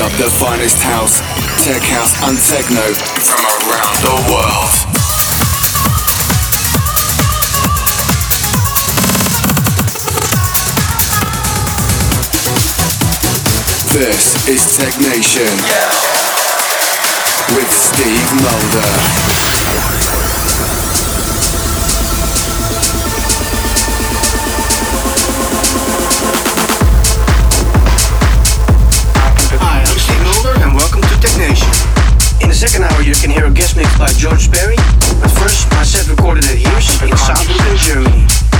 up the finest house, tech house, and techno from around the world. This is Technation with Steve Mulder. Second hour, you can hear a guest mix by George Perry. But first, my set recorded at Hirsch in Saarbrücken, Germany.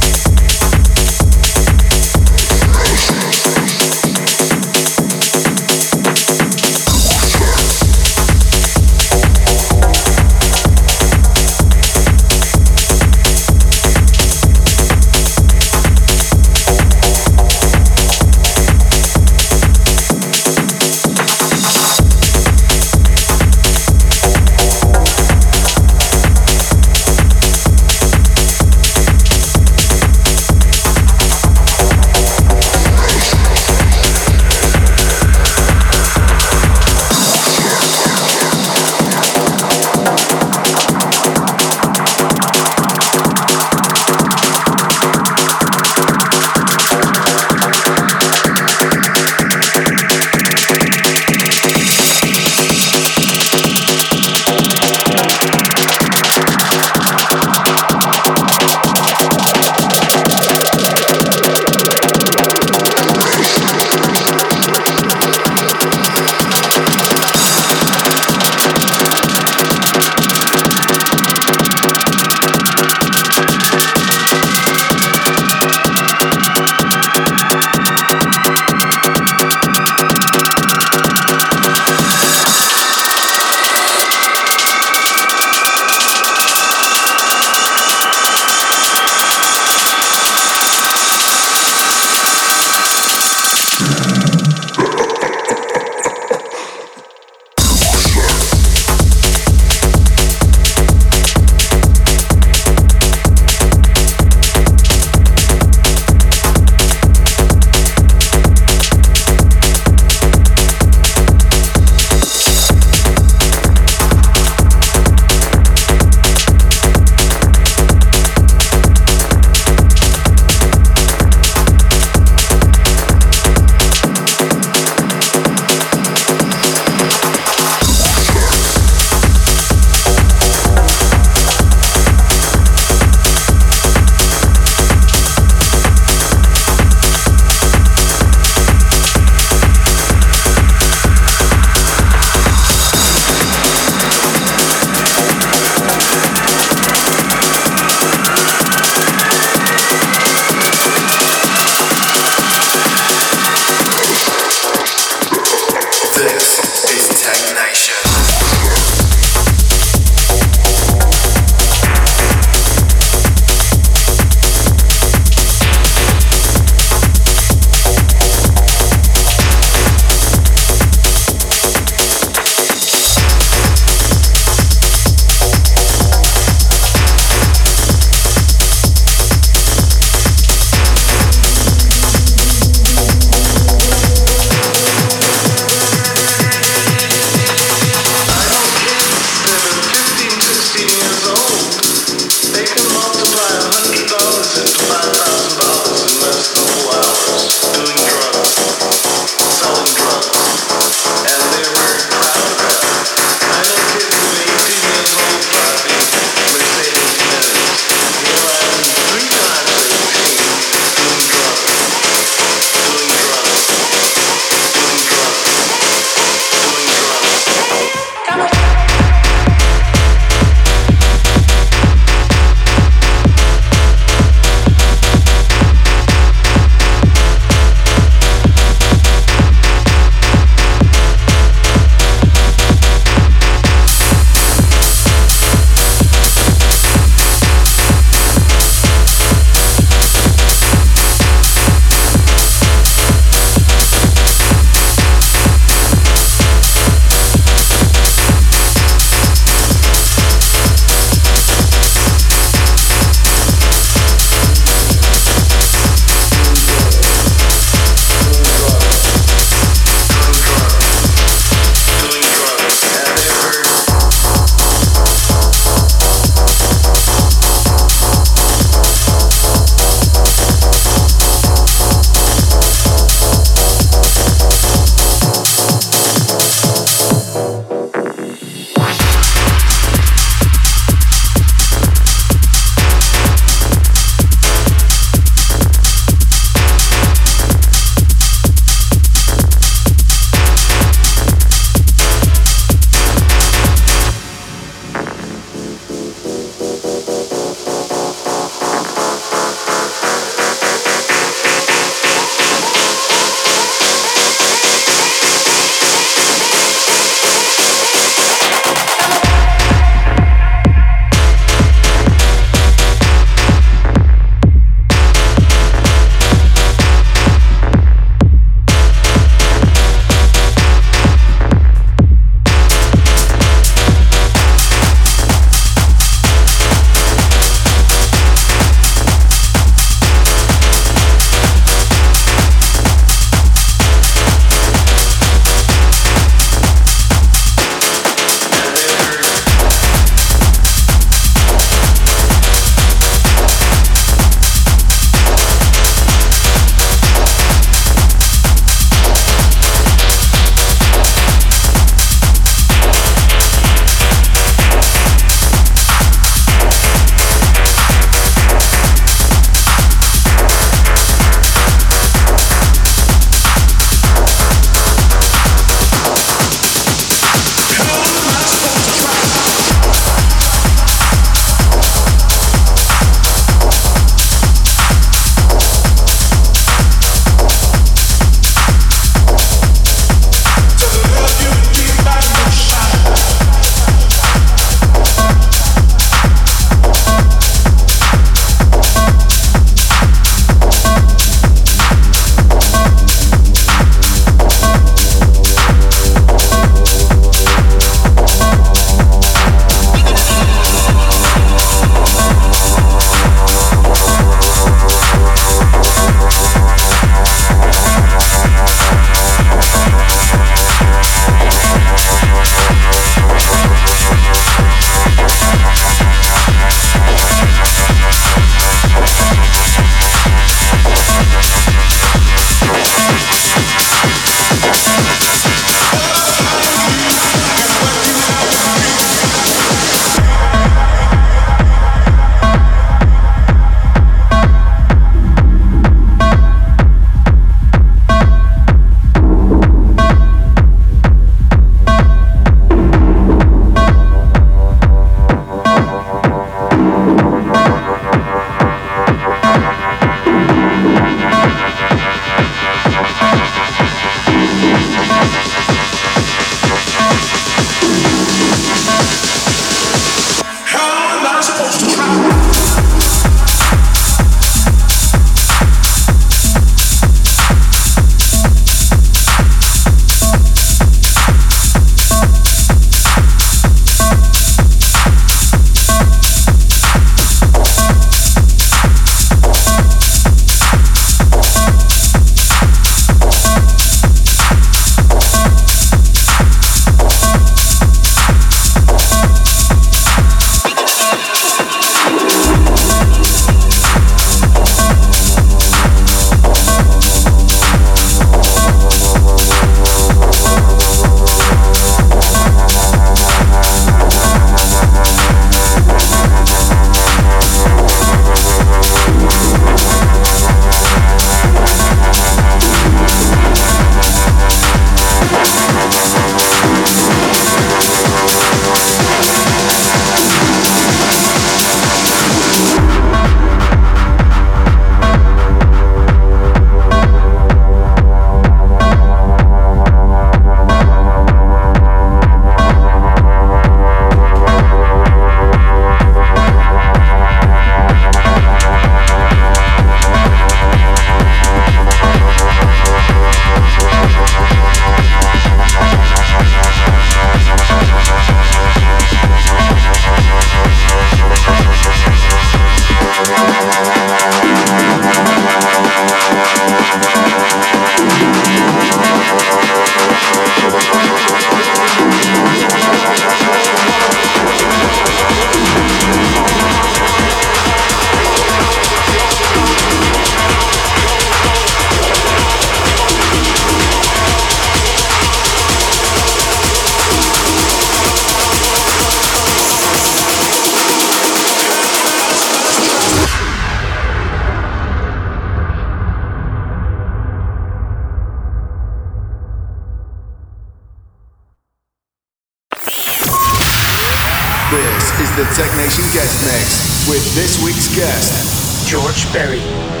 George Perry.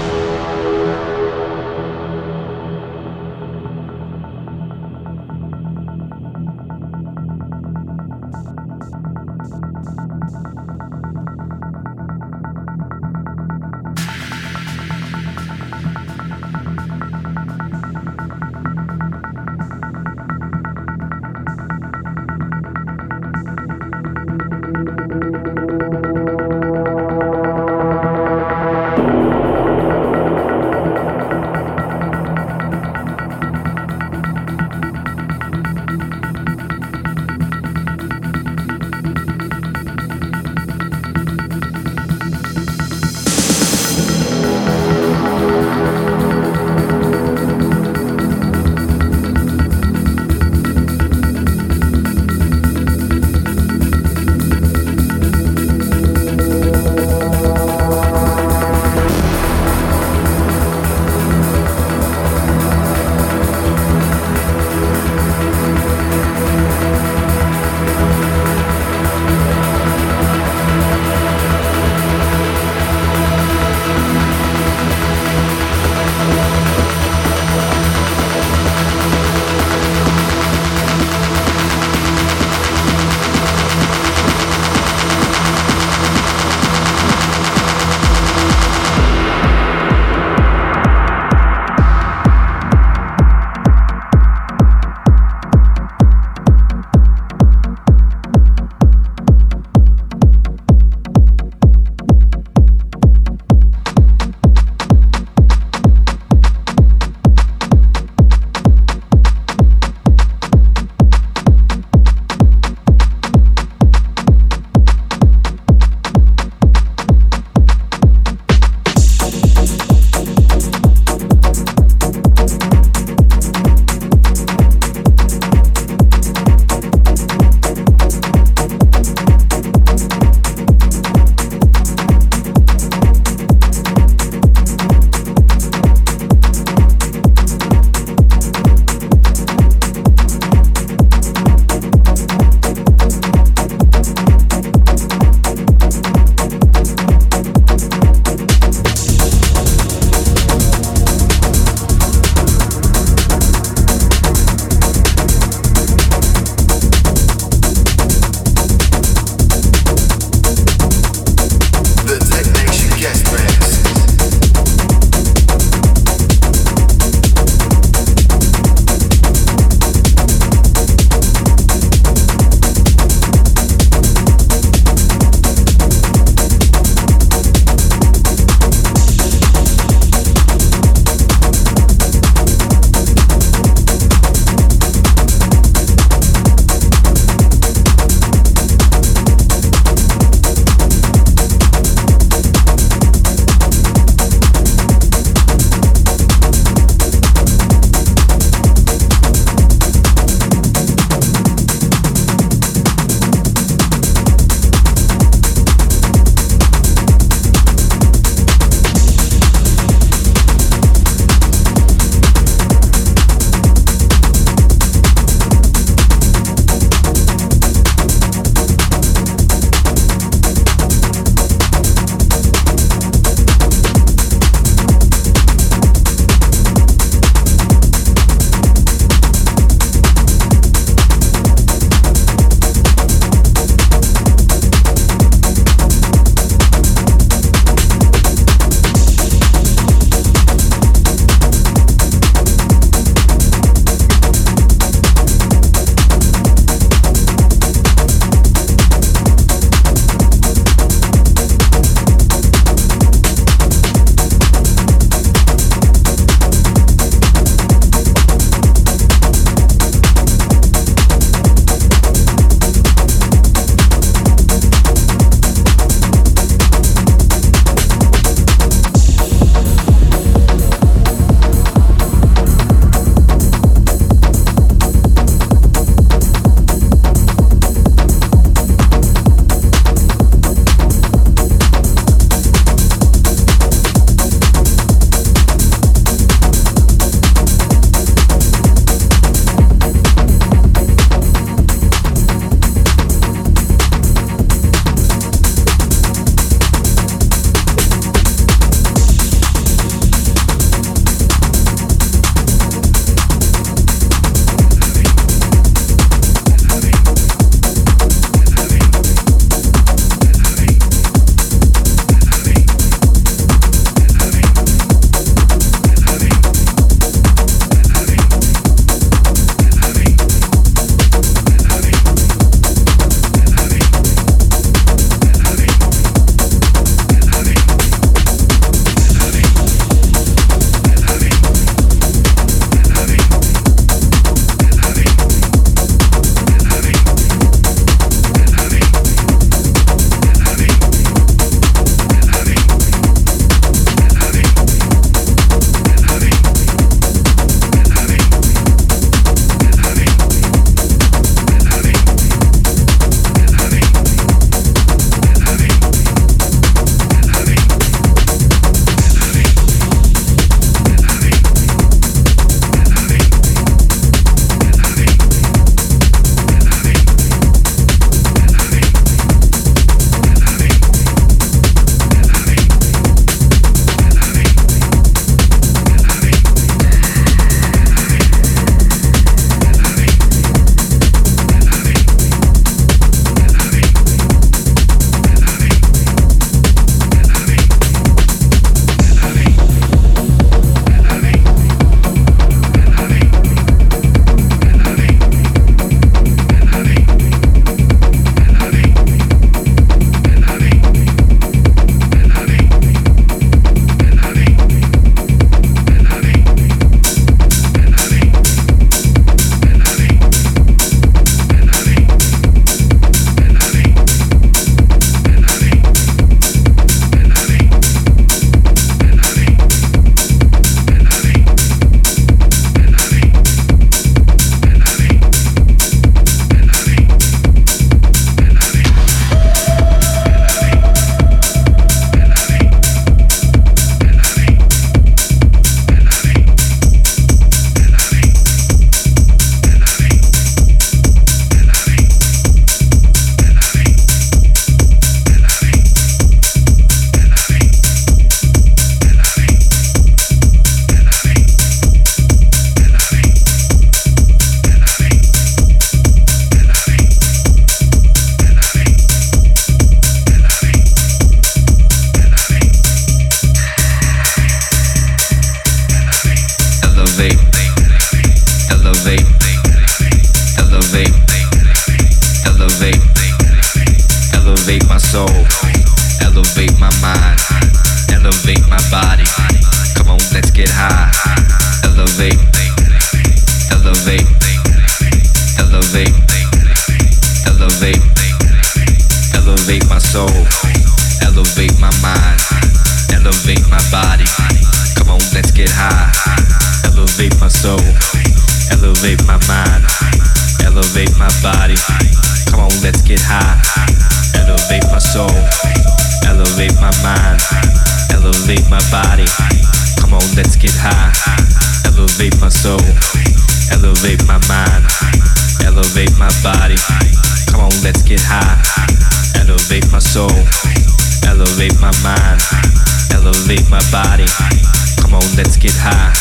Let's get high.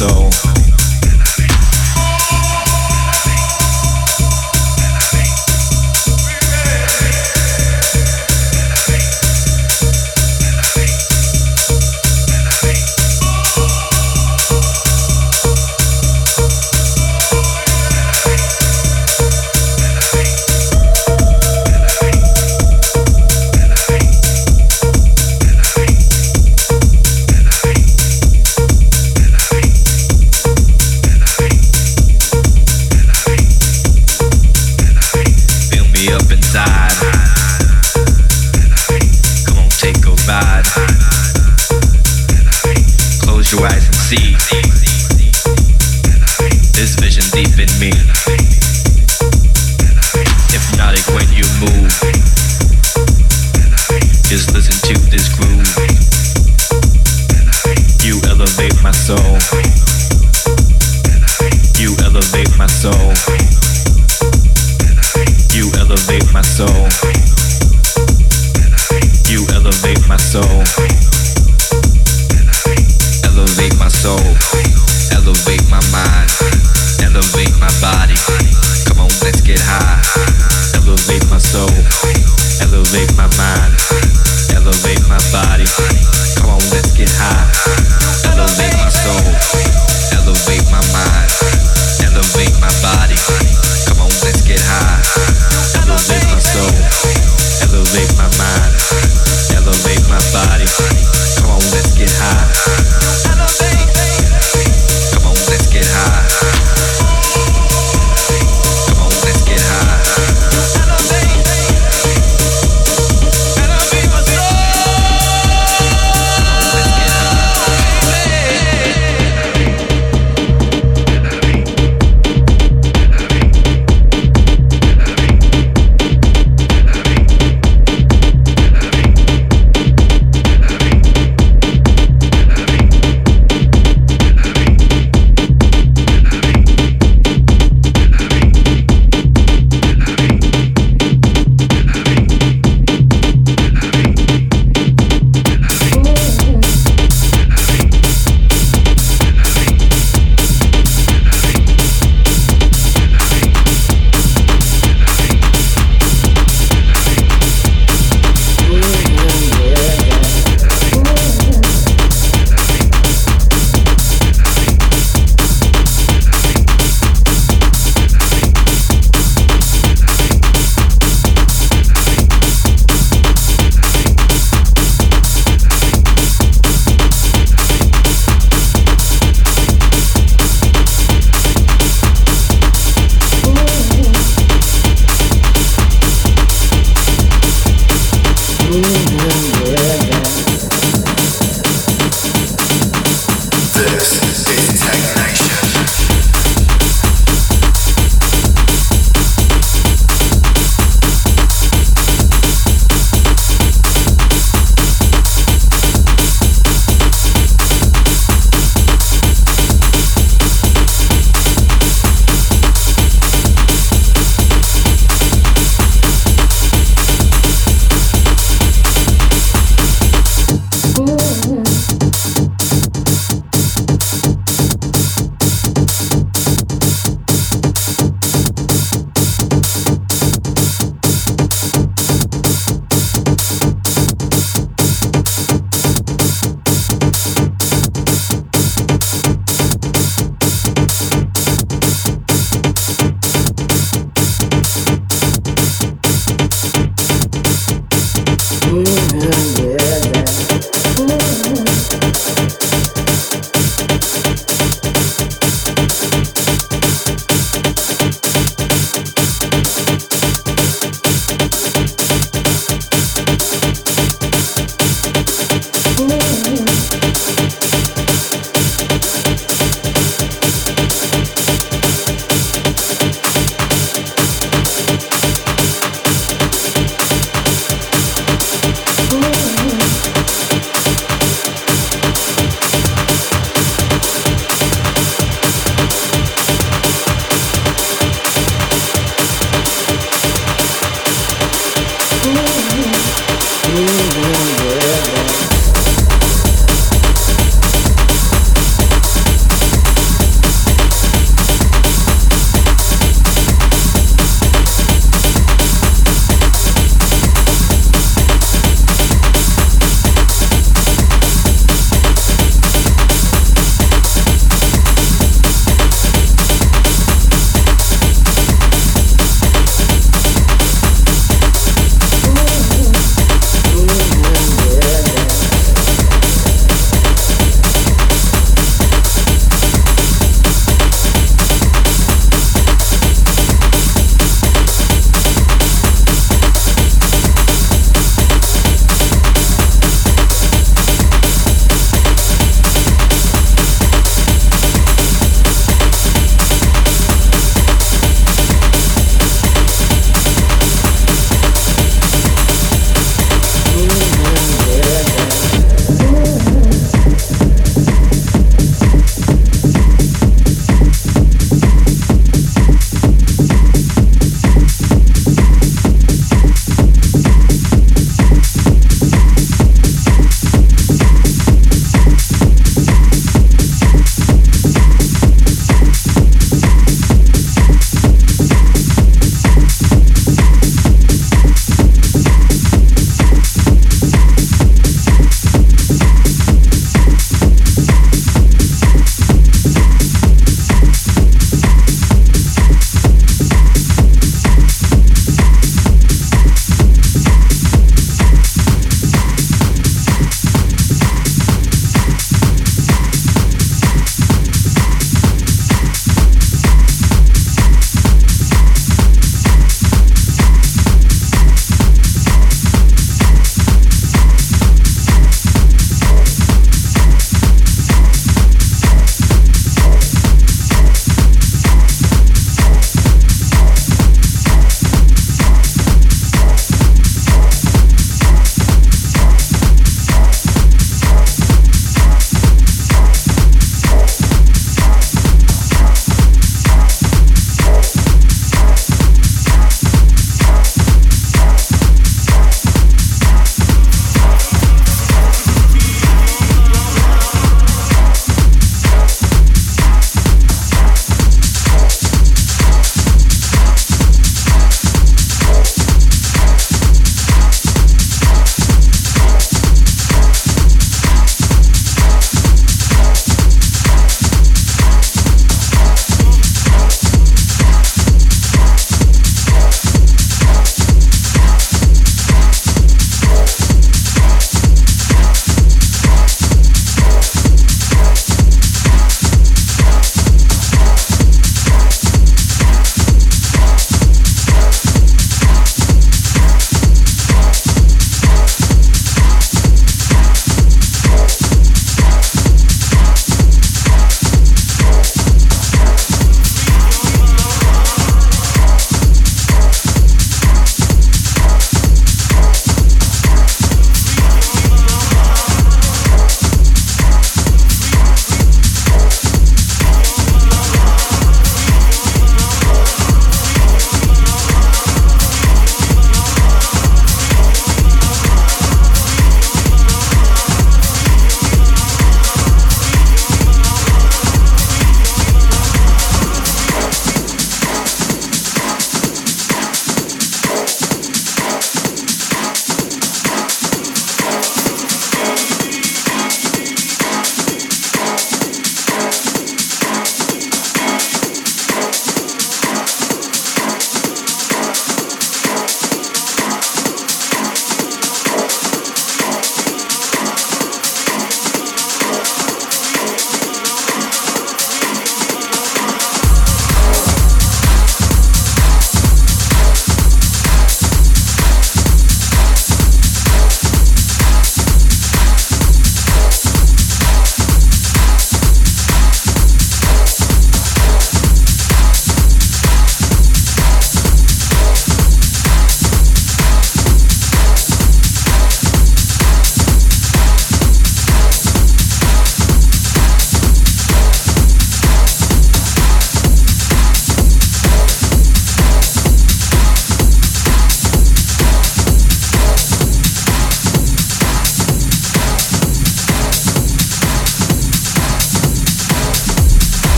Soul.